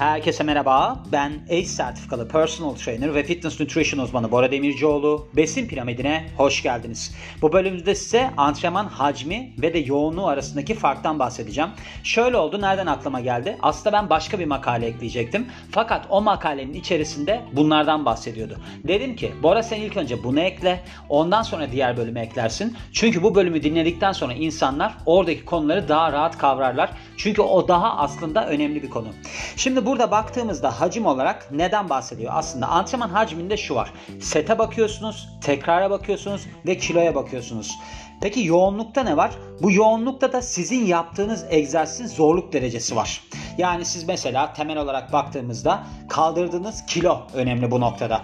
Herkese merhaba. Ben ACE sertifikalı personal trainer ve fitness nutrition uzmanı Bora Demircioğlu. Besin piramidine hoş geldiniz. Bu bölümde size antrenman hacmi ve de yoğunluğu arasındaki farktan bahsedeceğim. Şöyle oldu, nereden aklıma geldi? Aslında ben başka bir makale ekleyecektim. Fakat o makalenin içerisinde bunlardan bahsediyordu. Dedim ki Bora sen ilk önce bunu ekle, ondan sonra diğer bölümü eklersin. Çünkü bu bölümü dinledikten sonra insanlar oradaki konuları daha rahat kavrarlar. Çünkü o daha aslında önemli bir konu. Şimdi burada baktığımızda hacim olarak neden bahsediyor? Aslında antrenman hacminde şu var. Sete bakıyorsunuz, tekrara bakıyorsunuz ve kiloya bakıyorsunuz. Peki yoğunlukta ne var? Bu yoğunlukta da sizin yaptığınız egzersizin zorluk derecesi var. Yani siz mesela temel olarak baktığımızda kaldırdığınız kilo önemli bu noktada.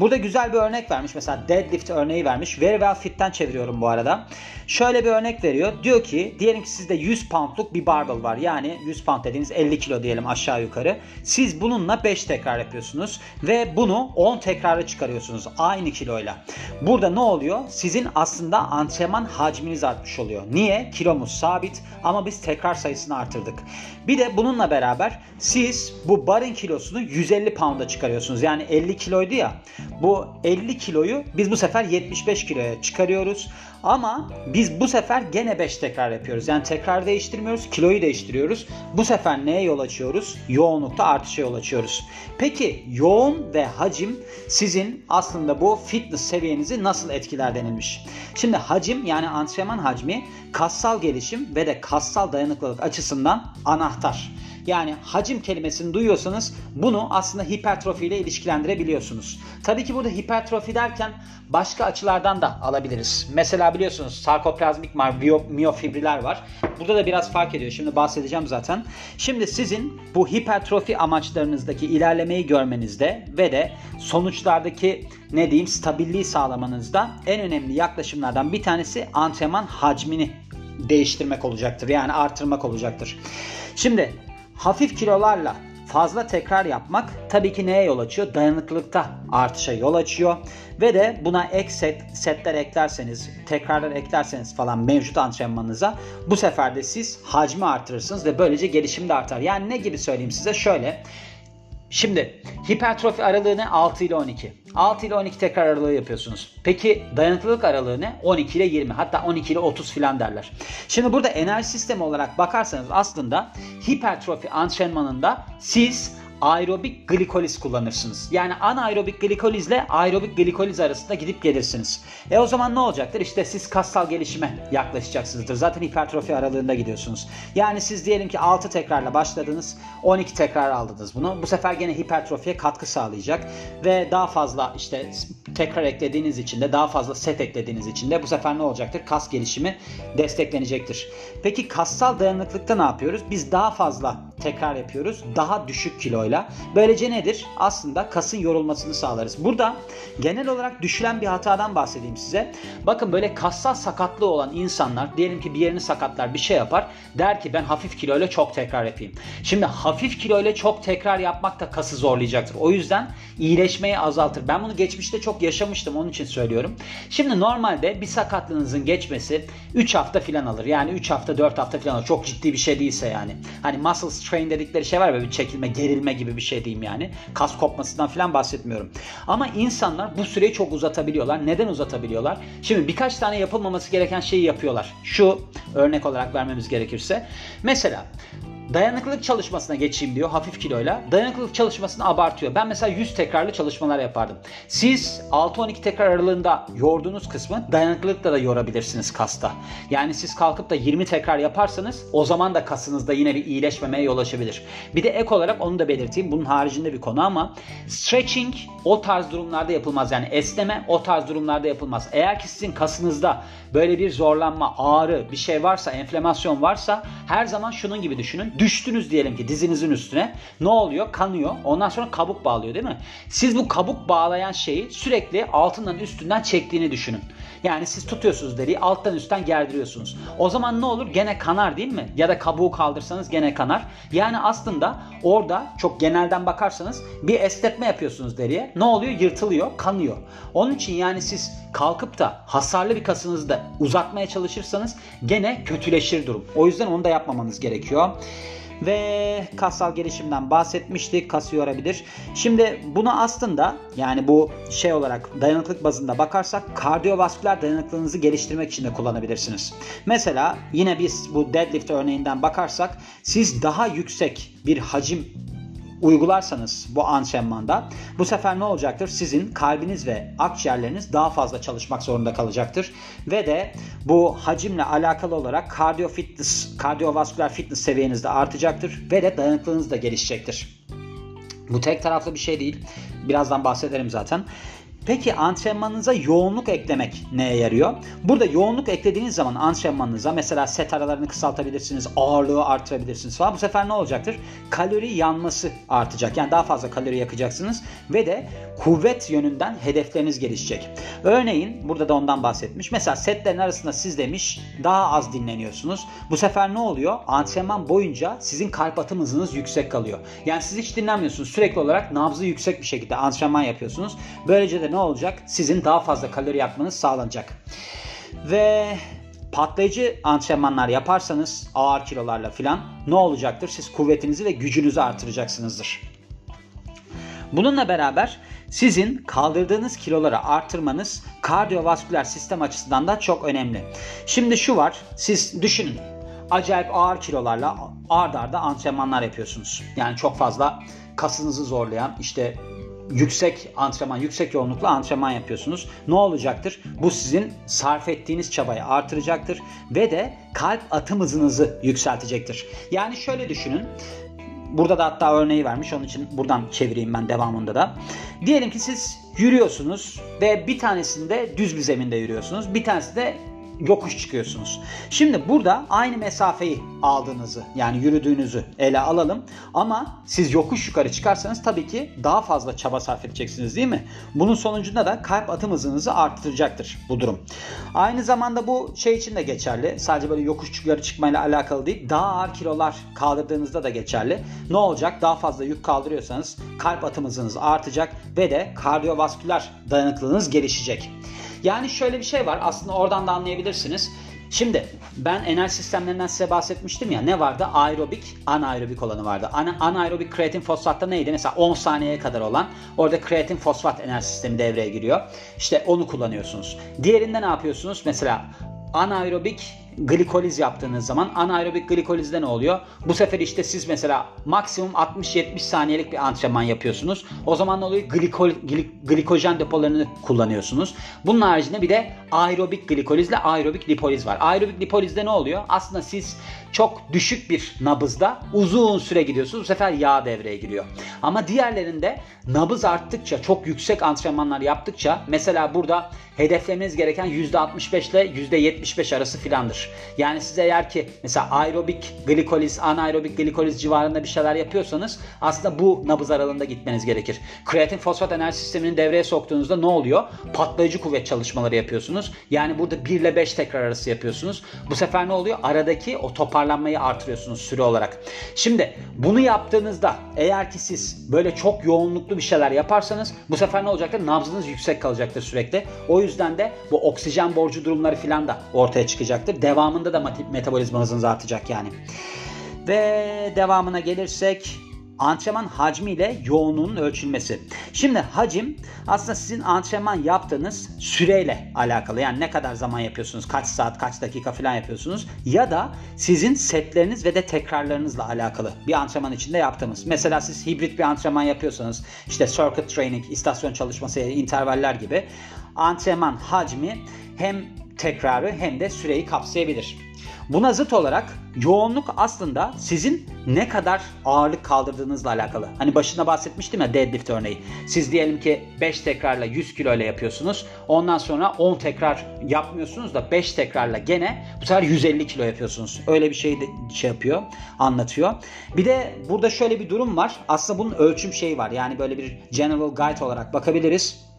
Burada güzel bir örnek vermiş. Mesela deadlift örneği vermiş. Very well fit'ten çeviriyorum bu arada. Şöyle bir örnek veriyor. Diyor ki diyelim ki sizde 100 poundluk bir barbell var. Yani 100 pound dediğiniz 50 kilo diyelim aşağı yukarı. Siz bununla 5 tekrar yapıyorsunuz. Ve bunu 10 tekrara çıkarıyorsunuz. Aynı kiloyla. Burada ne oluyor? Sizin aslında antrenman hacminiz artmış oluyor. Niye? Kilomuz sabit ama biz tekrar sayısını artırdık. Bir de bununla beraber siz bu barın kilosunu 150 pound'a çıkarıyorsunuz. Yani 50 kiloydu ya. Bu 50 kiloyu biz bu sefer 75 kiloya çıkarıyoruz. Ama biz bu sefer gene 5 tekrar yapıyoruz. Yani tekrar değiştirmiyoruz, kiloyu değiştiriyoruz. Bu sefer neye yol açıyoruz? Yoğunlukta artışa yol açıyoruz. Peki yoğun ve hacim sizin aslında bu fitness seviyenizi nasıl etkiler denilmiş. Şimdi hacim yani antrenman hacmi kassal gelişim ve de kassal dayanıklılık açısından anahtar. Yani hacim kelimesini duyuyorsanız bunu aslında hipertrofi ile ilişkilendirebiliyorsunuz. Tabii ki burada hipertrofi derken başka açılardan da alabiliriz. Mesela biliyorsunuz sarkoplazmik var, miyofibriller var. Burada da biraz fark ediyor. Şimdi bahsedeceğim zaten. Şimdi sizin bu hipertrofi amaçlarınızdaki ilerlemeyi görmenizde ve de sonuçlardaki ne diyeyim stabilliği sağlamanızda en önemli yaklaşımlardan bir tanesi antrenman hacmini değiştirmek olacaktır. Yani artırmak olacaktır. Şimdi hafif kilolarla fazla tekrar yapmak tabii ki neye yol açıyor? Dayanıklılıkta artışa yol açıyor. Ve de buna ek set, setler eklerseniz, tekrarlar eklerseniz falan mevcut antrenmanınıza bu sefer de siz hacmi artırırsınız ve böylece gelişim de artar. Yani ne gibi söyleyeyim size? Şöyle. Şimdi hipertrofi aralığı ne? 6 ile 12. 6 ile 12 tekrar aralığı yapıyorsunuz. Peki dayanıklılık aralığı ne? 12 ile 20 hatta 12 ile 30 filan derler. Şimdi burada enerji sistemi olarak bakarsanız aslında hipertrofi antrenmanında siz aerobik glikoliz kullanırsınız. Yani anaerobik glikolizle aerobik glikoliz arasında gidip gelirsiniz. E o zaman ne olacaktır? İşte siz kassal gelişime yaklaşacaksınızdır. Zaten hipertrofi aralığında gidiyorsunuz. Yani siz diyelim ki 6 tekrarla başladınız. 12 tekrar aldınız bunu. Bu sefer gene hipertrofiye katkı sağlayacak. Ve daha fazla işte tekrar eklediğiniz için de daha fazla set eklediğiniz için de bu sefer ne olacaktır? Kas gelişimi desteklenecektir. Peki kassal dayanıklıkta ne yapıyoruz? Biz daha fazla tekrar yapıyoruz. Daha düşük kiloyla. Böylece nedir? Aslında kasın yorulmasını sağlarız. Burada genel olarak düşülen bir hatadan bahsedeyim size. Bakın böyle kassal sakatlığı olan insanlar diyelim ki bir yerini sakatlar bir şey yapar. Der ki ben hafif kiloyla çok tekrar yapayım. Şimdi hafif kiloyla çok tekrar yapmak da kası zorlayacaktır. O yüzden iyileşmeyi azaltır. Ben bunu geçmişte çok yaşamıştım onun için söylüyorum. Şimdi normalde bir sakatlığınızın geçmesi 3 hafta filan alır. Yani 3 hafta 4 hafta filan alır. Çok ciddi bir şey değilse yani. Hani muscle strain dedikleri şey var böyle bir çekilme, gerilme gibi bir şey diyeyim yani. Kas kopmasından filan bahsetmiyorum. Ama insanlar bu süreyi çok uzatabiliyorlar. Neden uzatabiliyorlar? Şimdi birkaç tane yapılmaması gereken şeyi yapıyorlar. Şu örnek olarak vermemiz gerekirse. Mesela dayanıklılık çalışmasına geçeyim diyor hafif kiloyla. Dayanıklılık çalışmasını abartıyor. Ben mesela 100 tekrarlı çalışmalar yapardım. Siz 6-12 tekrar aralığında yorduğunuz kısmı dayanıklılıkla da yorabilirsiniz kasta. Yani siz kalkıp da 20 tekrar yaparsanız o zaman da kasınızda yine bir iyileşmemeye yol açabilir. Bir de ek olarak onu da belirteyim. Bunun haricinde bir konu ama stretching o tarz durumlarda yapılmaz. Yani esneme o tarz durumlarda yapılmaz. Eğer ki sizin kasınızda böyle bir zorlanma, ağrı, bir şey varsa, enflamasyon varsa her zaman şunun gibi düşünün. Düştünüz diyelim ki dizinizin üstüne. Ne oluyor? Kanıyor. Ondan sonra kabuk bağlıyor değil mi? Siz bu kabuk bağlayan şeyi sürekli altından üstünden çektiğini düşünün. Yani siz tutuyorsunuz deriyi alttan üstten gerdiriyorsunuz. O zaman ne olur? Gene kanar değil mi? Ya da kabuğu kaldırsanız gene kanar. Yani aslında orada çok genelden bakarsanız bir esnetme yapıyorsunuz deriye. Ne oluyor? Yırtılıyor, kanıyor. Onun için yani siz kalkıp da hasarlı bir kasınızı da uzatmaya çalışırsanız gene kötüleşir durum. O yüzden onu da yapmamanız gerekiyor. Ve kassal gelişimden bahsetmiştik. Kası yorabilir. Şimdi bunu aslında yani bu şey olarak dayanıklık bazında bakarsak kardiyovasküler dayanıklılığınızı geliştirmek için de kullanabilirsiniz. Mesela yine biz bu deadlift örneğinden bakarsak siz daha yüksek bir hacim uygularsanız bu antrenmanda bu sefer ne olacaktır? Sizin kalbiniz ve akciğerleriniz daha fazla çalışmak zorunda kalacaktır. Ve de bu hacimle alakalı olarak kardiyo fitness, kardiyovasküler fitness seviyeniz de artacaktır ve de dayanıklılığınız da gelişecektir. Bu tek taraflı bir şey değil. Birazdan bahsederim zaten. Peki antrenmanınıza yoğunluk eklemek neye yarıyor? Burada yoğunluk eklediğiniz zaman antrenmanınıza mesela set aralarını kısaltabilirsiniz, ağırlığı artırabilirsiniz falan. Bu sefer ne olacaktır? Kalori yanması artacak. Yani daha fazla kalori yakacaksınız ve de kuvvet yönünden hedefleriniz gelişecek. Örneğin burada da ondan bahsetmiş. Mesela setlerin arasında siz demiş daha az dinleniyorsunuz. Bu sefer ne oluyor? Antrenman boyunca sizin kalp atım hızınız yüksek kalıyor. Yani siz hiç dinlenmiyorsunuz. Sürekli olarak nabzı yüksek bir şekilde antrenman yapıyorsunuz. Böylece de ne olacak? Sizin daha fazla kalori yakmanız sağlanacak. Ve patlayıcı antrenmanlar yaparsanız ağır kilolarla filan ne olacaktır? Siz kuvvetinizi ve gücünüzü artıracaksınızdır. Bununla beraber sizin kaldırdığınız kiloları artırmanız kardiyovasküler sistem açısından da çok önemli. Şimdi şu var. Siz düşünün. Acayip ağır kilolarla ard arda antrenmanlar yapıyorsunuz. Yani çok fazla kasınızı zorlayan işte yüksek antrenman, yüksek yoğunlukla antrenman yapıyorsunuz. Ne olacaktır? Bu sizin sarf ettiğiniz çabayı artıracaktır ve de kalp atım hızınızı yükseltecektir. Yani şöyle düşünün. Burada da hatta örneği vermiş. Onun için buradan çevireyim ben devamında da. Diyelim ki siz yürüyorsunuz ve bir tanesinde düz bir zeminde yürüyorsunuz. Bir tanesi de yokuş çıkıyorsunuz. Şimdi burada aynı mesafeyi aldığınızı yani yürüdüğünüzü ele alalım. Ama siz yokuş yukarı çıkarsanız tabii ki daha fazla çaba sarf edeceksiniz değil mi? Bunun sonucunda da kalp atım hızınızı arttıracaktır bu durum. Aynı zamanda bu şey için de geçerli. Sadece böyle yokuş yukarı çıkmayla alakalı değil. Daha ağır kilolar kaldırdığınızda da geçerli. Ne olacak? Daha fazla yük kaldırıyorsanız kalp atım artacak ve de kardiyovasküler dayanıklılığınız gelişecek. Yani şöyle bir şey var. Aslında oradan da anlayabilirsiniz. Şimdi ben enerji sistemlerinden size bahsetmiştim ya ne vardı? Aerobik, anaerobik olanı vardı. Ana, anaerobik kreatin fosfatta neydi? Mesela 10 saniyeye kadar olan orada kreatin fosfat enerji sistemi devreye giriyor. İşte onu kullanıyorsunuz. Diğerinde ne yapıyorsunuz? Mesela anaerobik glikoliz yaptığınız zaman anaerobik glikolizde ne oluyor? Bu sefer işte siz mesela maksimum 60-70 saniyelik bir antrenman yapıyorsunuz. O zaman ne oluyor? Glikol, glik, glikojen depolarını kullanıyorsunuz. Bunun haricinde bir de aerobik glikolizle aerobik lipoliz var. Aerobik lipolizde ne oluyor? Aslında siz çok düşük bir nabızda uzun süre gidiyorsunuz. Bu sefer yağ devreye giriyor. Ama diğerlerinde nabız arttıkça, çok yüksek antrenmanlar yaptıkça mesela burada hedeflemeniz gereken %65 ile %75 arası filandır. Yani siz eğer ki mesela aerobik glikoliz, anaerobik glikoliz civarında bir şeyler yapıyorsanız aslında bu nabız aralığında gitmeniz gerekir. Kreatin fosfat enerji sistemini devreye soktuğunuzda ne oluyor? Patlayıcı kuvvet çalışmaları yapıyorsunuz. Yani burada 1 ile 5 tekrar arası yapıyorsunuz. Bu sefer ne oluyor? Aradaki o toparlanmayı artırıyorsunuz süre olarak. Şimdi bunu yaptığınızda eğer ki siz böyle çok yoğunluklu bir şeyler yaparsanız bu sefer ne olacaktır? Nabzınız yüksek kalacaktır sürekli. O yüzden de bu oksijen borcu durumları filan da ortaya çıkacaktır. Devamında da metabolizma hızınız artacak yani. Ve devamına gelirsek antrenman hacmi ile yoğunluğunun ölçülmesi. Şimdi hacim aslında sizin antrenman yaptığınız süreyle alakalı. Yani ne kadar zaman yapıyorsunuz, kaç saat, kaç dakika falan yapıyorsunuz ya da sizin setleriniz ve de tekrarlarınızla alakalı bir antrenman içinde yaptığımız. Mesela siz hibrit bir antrenman yapıyorsanız işte circuit training, istasyon çalışması, intervaller gibi antrenman hacmi hem tekrarı hem de süreyi kapsayabilir. Buna zıt olarak yoğunluk aslında sizin ne kadar ağırlık kaldırdığınızla alakalı. Hani başında bahsetmiştim ya deadlift örneği. Siz diyelim ki 5 tekrarla 100 kilo ile yapıyorsunuz. Ondan sonra 10 tekrar yapmıyorsunuz da 5 tekrarla gene bu sefer 150 kilo yapıyorsunuz. Öyle bir şey de şey yapıyor, anlatıyor. Bir de burada şöyle bir durum var. Aslında bunun ölçüm şeyi var. Yani böyle bir general guide olarak bakabiliriz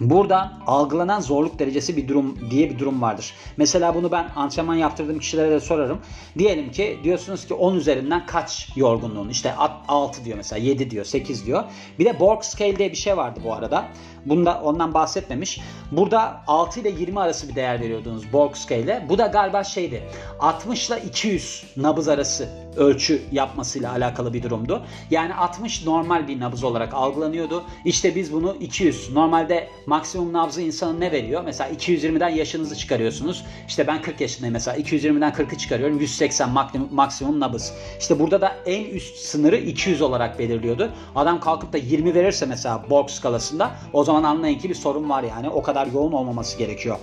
Burada algılanan zorluk derecesi bir durum diye bir durum vardır. Mesela bunu ben antrenman yaptırdığım kişilere de sorarım. Diyelim ki diyorsunuz ki 10 üzerinden kaç yorgunluğun? İşte 6 diyor mesela 7 diyor 8 diyor. Bir de Borg Scale diye bir şey vardı bu arada. Bunda ondan bahsetmemiş. Burada 6 ile 20 arası bir değer veriyordunuz Borg scale. Bu da galiba şeydi. 60 ile 200 nabız arası ölçü yapmasıyla alakalı bir durumdu. Yani 60 normal bir nabız olarak algılanıyordu. İşte biz bunu 200. Normalde maksimum nabzı insanın ne veriyor? Mesela 220'den yaşınızı çıkarıyorsunuz. İşte ben 40 yaşındayım mesela. 220'den 40'ı çıkarıyorum. 180 maksimum, maksimum nabız. İşte burada da en üst sınırı 200 olarak belirliyordu. Adam kalkıp da 20 verirse mesela Borg skalasında o zaman anlayın ki bir sorun var yani. O kadar yoğun olmaması gerekiyor.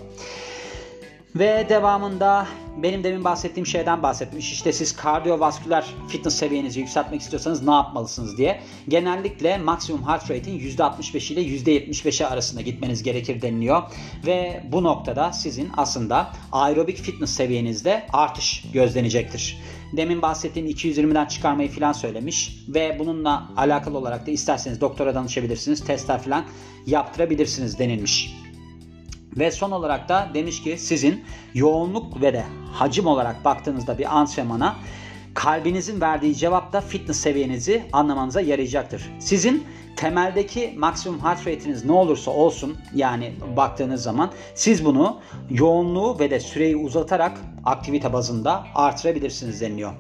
Ve devamında benim demin bahsettiğim şeyden bahsetmiş. İşte siz kardiyovasküler fitness seviyenizi yükseltmek istiyorsanız ne yapmalısınız diye. Genellikle maksimum heart rate'in %65 ile %75'e arasında gitmeniz gerekir deniliyor. Ve bu noktada sizin aslında aerobik fitness seviyenizde artış gözlenecektir. Demin bahsettiğim 220'den çıkarmayı falan söylemiş ve bununla alakalı olarak da isterseniz doktora danışabilirsiniz, testler falan yaptırabilirsiniz denilmiş. Ve son olarak da demiş ki sizin yoğunluk ve de hacim olarak baktığınızda bir antrenmana kalbinizin verdiği cevap da fitness seviyenizi anlamanıza yarayacaktır. Sizin temeldeki maksimum heart rate'iniz ne olursa olsun yani baktığınız zaman siz bunu yoğunluğu ve de süreyi uzatarak aktivite bazında artırabilirsiniz deniliyor.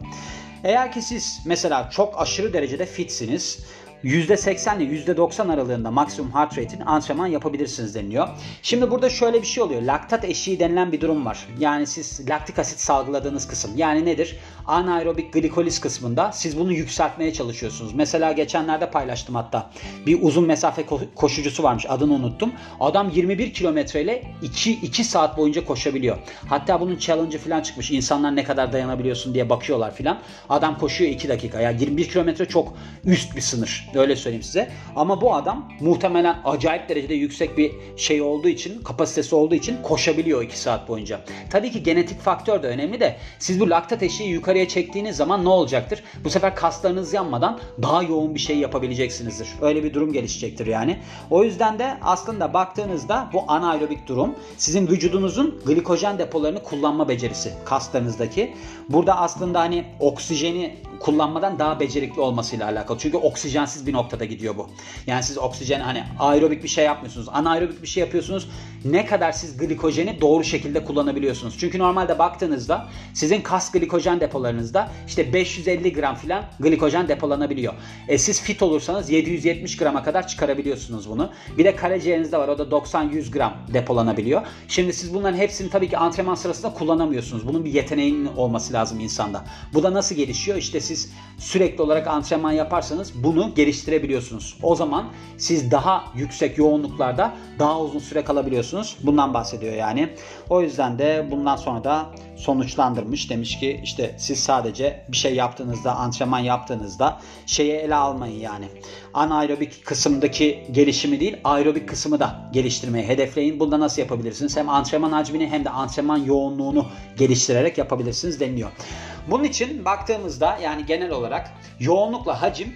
Eğer ki siz mesela çok aşırı derecede fitsiniz %80 ile %90 aralığında maksimum heart rate'in antrenman yapabilirsiniz deniliyor. Şimdi burada şöyle bir şey oluyor. Laktat eşiği denilen bir durum var. Yani siz laktik asit salgıladığınız kısım. Yani nedir? Anaerobik glikoliz kısmında siz bunu yükseltmeye çalışıyorsunuz. Mesela geçenlerde paylaştım hatta. Bir uzun mesafe koşucusu varmış. Adını unuttum. Adam 21 kilometre ile 2, 2 saat boyunca koşabiliyor. Hatta bunun challenge'ı falan çıkmış. İnsanlar ne kadar dayanabiliyorsun diye bakıyorlar falan. Adam koşuyor 2 dakika. Ya yani 21 kilometre çok üst bir sınır. Öyle söyleyeyim size. Ama bu adam muhtemelen acayip derecede yüksek bir şey olduğu için, kapasitesi olduğu için koşabiliyor 2 saat boyunca. Tabii ki genetik faktör de önemli de siz bu laktat eşiği yukarıya çektiğiniz zaman ne olacaktır? Bu sefer kaslarınız yanmadan daha yoğun bir şey yapabileceksinizdir. Öyle bir durum gelişecektir yani. O yüzden de aslında baktığınızda bu anaerobik durum sizin vücudunuzun glikojen depolarını kullanma becerisi kaslarınızdaki. Burada aslında hani oksijeni kullanmadan daha becerikli olmasıyla alakalı. Çünkü oksijensiz bir noktada gidiyor bu. Yani siz oksijen hani aerobik bir şey yapmıyorsunuz. Anaerobik bir şey yapıyorsunuz. Ne kadar siz glikojeni doğru şekilde kullanabiliyorsunuz. Çünkü normalde baktığınızda sizin kas glikojen depolarınızda işte 550 gram filan glikojen depolanabiliyor. E siz fit olursanız 770 grama kadar çıkarabiliyorsunuz bunu. Bir de karaciğerinizde var. O da 90-100 gram depolanabiliyor. Şimdi siz bunların hepsini tabii ki antrenman sırasında kullanamıyorsunuz. Bunun bir yeteneğinin olması lazım insanda. Bu da nasıl gelişiyor? İşte siz sürekli olarak antrenman yaparsanız bunu geliştirebiliyorsunuz. O zaman siz daha yüksek yoğunluklarda daha uzun süre kalabiliyorsunuz. Bundan bahsediyor yani. O yüzden de bundan sonra da sonuçlandırmış. Demiş ki işte siz sadece bir şey yaptığınızda, antrenman yaptığınızda şeye ele almayın yani. Anaerobik kısımdaki gelişimi değil, aerobik kısmı da geliştirmeyi hedefleyin. Bunda nasıl yapabilirsiniz? Hem antrenman hacmini hem de antrenman yoğunluğunu geliştirerek yapabilirsiniz deniliyor. Bunun için baktığımızda yani genel olarak yoğunlukla hacim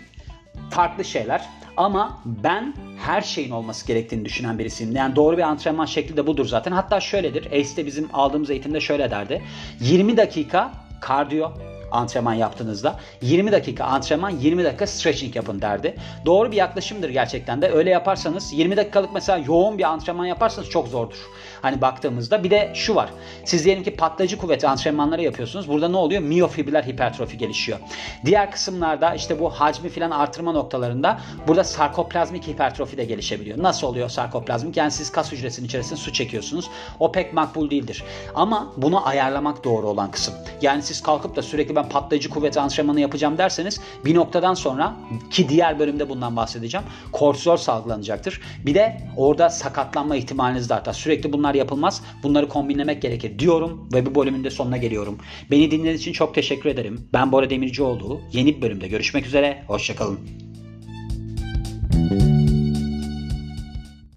farklı şeyler. Ama ben her şeyin olması gerektiğini düşünen birisiyim. Yani doğru bir antrenman şekli de budur zaten. Hatta şöyledir. ACE'de bizim aldığımız eğitimde şöyle derdi. 20 dakika kardiyo, antrenman yaptığınızda 20 dakika antrenman 20 dakika stretching yapın derdi. Doğru bir yaklaşımdır gerçekten de. Öyle yaparsanız 20 dakikalık mesela yoğun bir antrenman yaparsanız çok zordur. Hani baktığımızda bir de şu var. Siz diyelim ki patlayıcı kuvveti antrenmanları yapıyorsunuz. Burada ne oluyor? Miyofibriller hipertrofi gelişiyor. Diğer kısımlarda işte bu hacmi filan artırma noktalarında burada sarkoplazmik hipertrofi de gelişebiliyor. Nasıl oluyor sarkoplazmik? Yani siz kas hücresinin içerisine su çekiyorsunuz. O pek makbul değildir. Ama bunu ayarlamak doğru olan kısım. Yani siz kalkıp da sürekli ben patlayıcı kuvvet antrenmanı yapacağım derseniz bir noktadan sonra ki diğer bölümde bundan bahsedeceğim. Kortizol salgılanacaktır. Bir de orada sakatlanma ihtimaliniz de artar. Sürekli bunlar yapılmaz. Bunları kombinlemek gerekir diyorum ve bu bölümün de sonuna geliyorum. Beni dinlediğiniz için çok teşekkür ederim. Ben Bora Demircioğlu. Yeni bir bölümde görüşmek üzere. Hoşçakalın.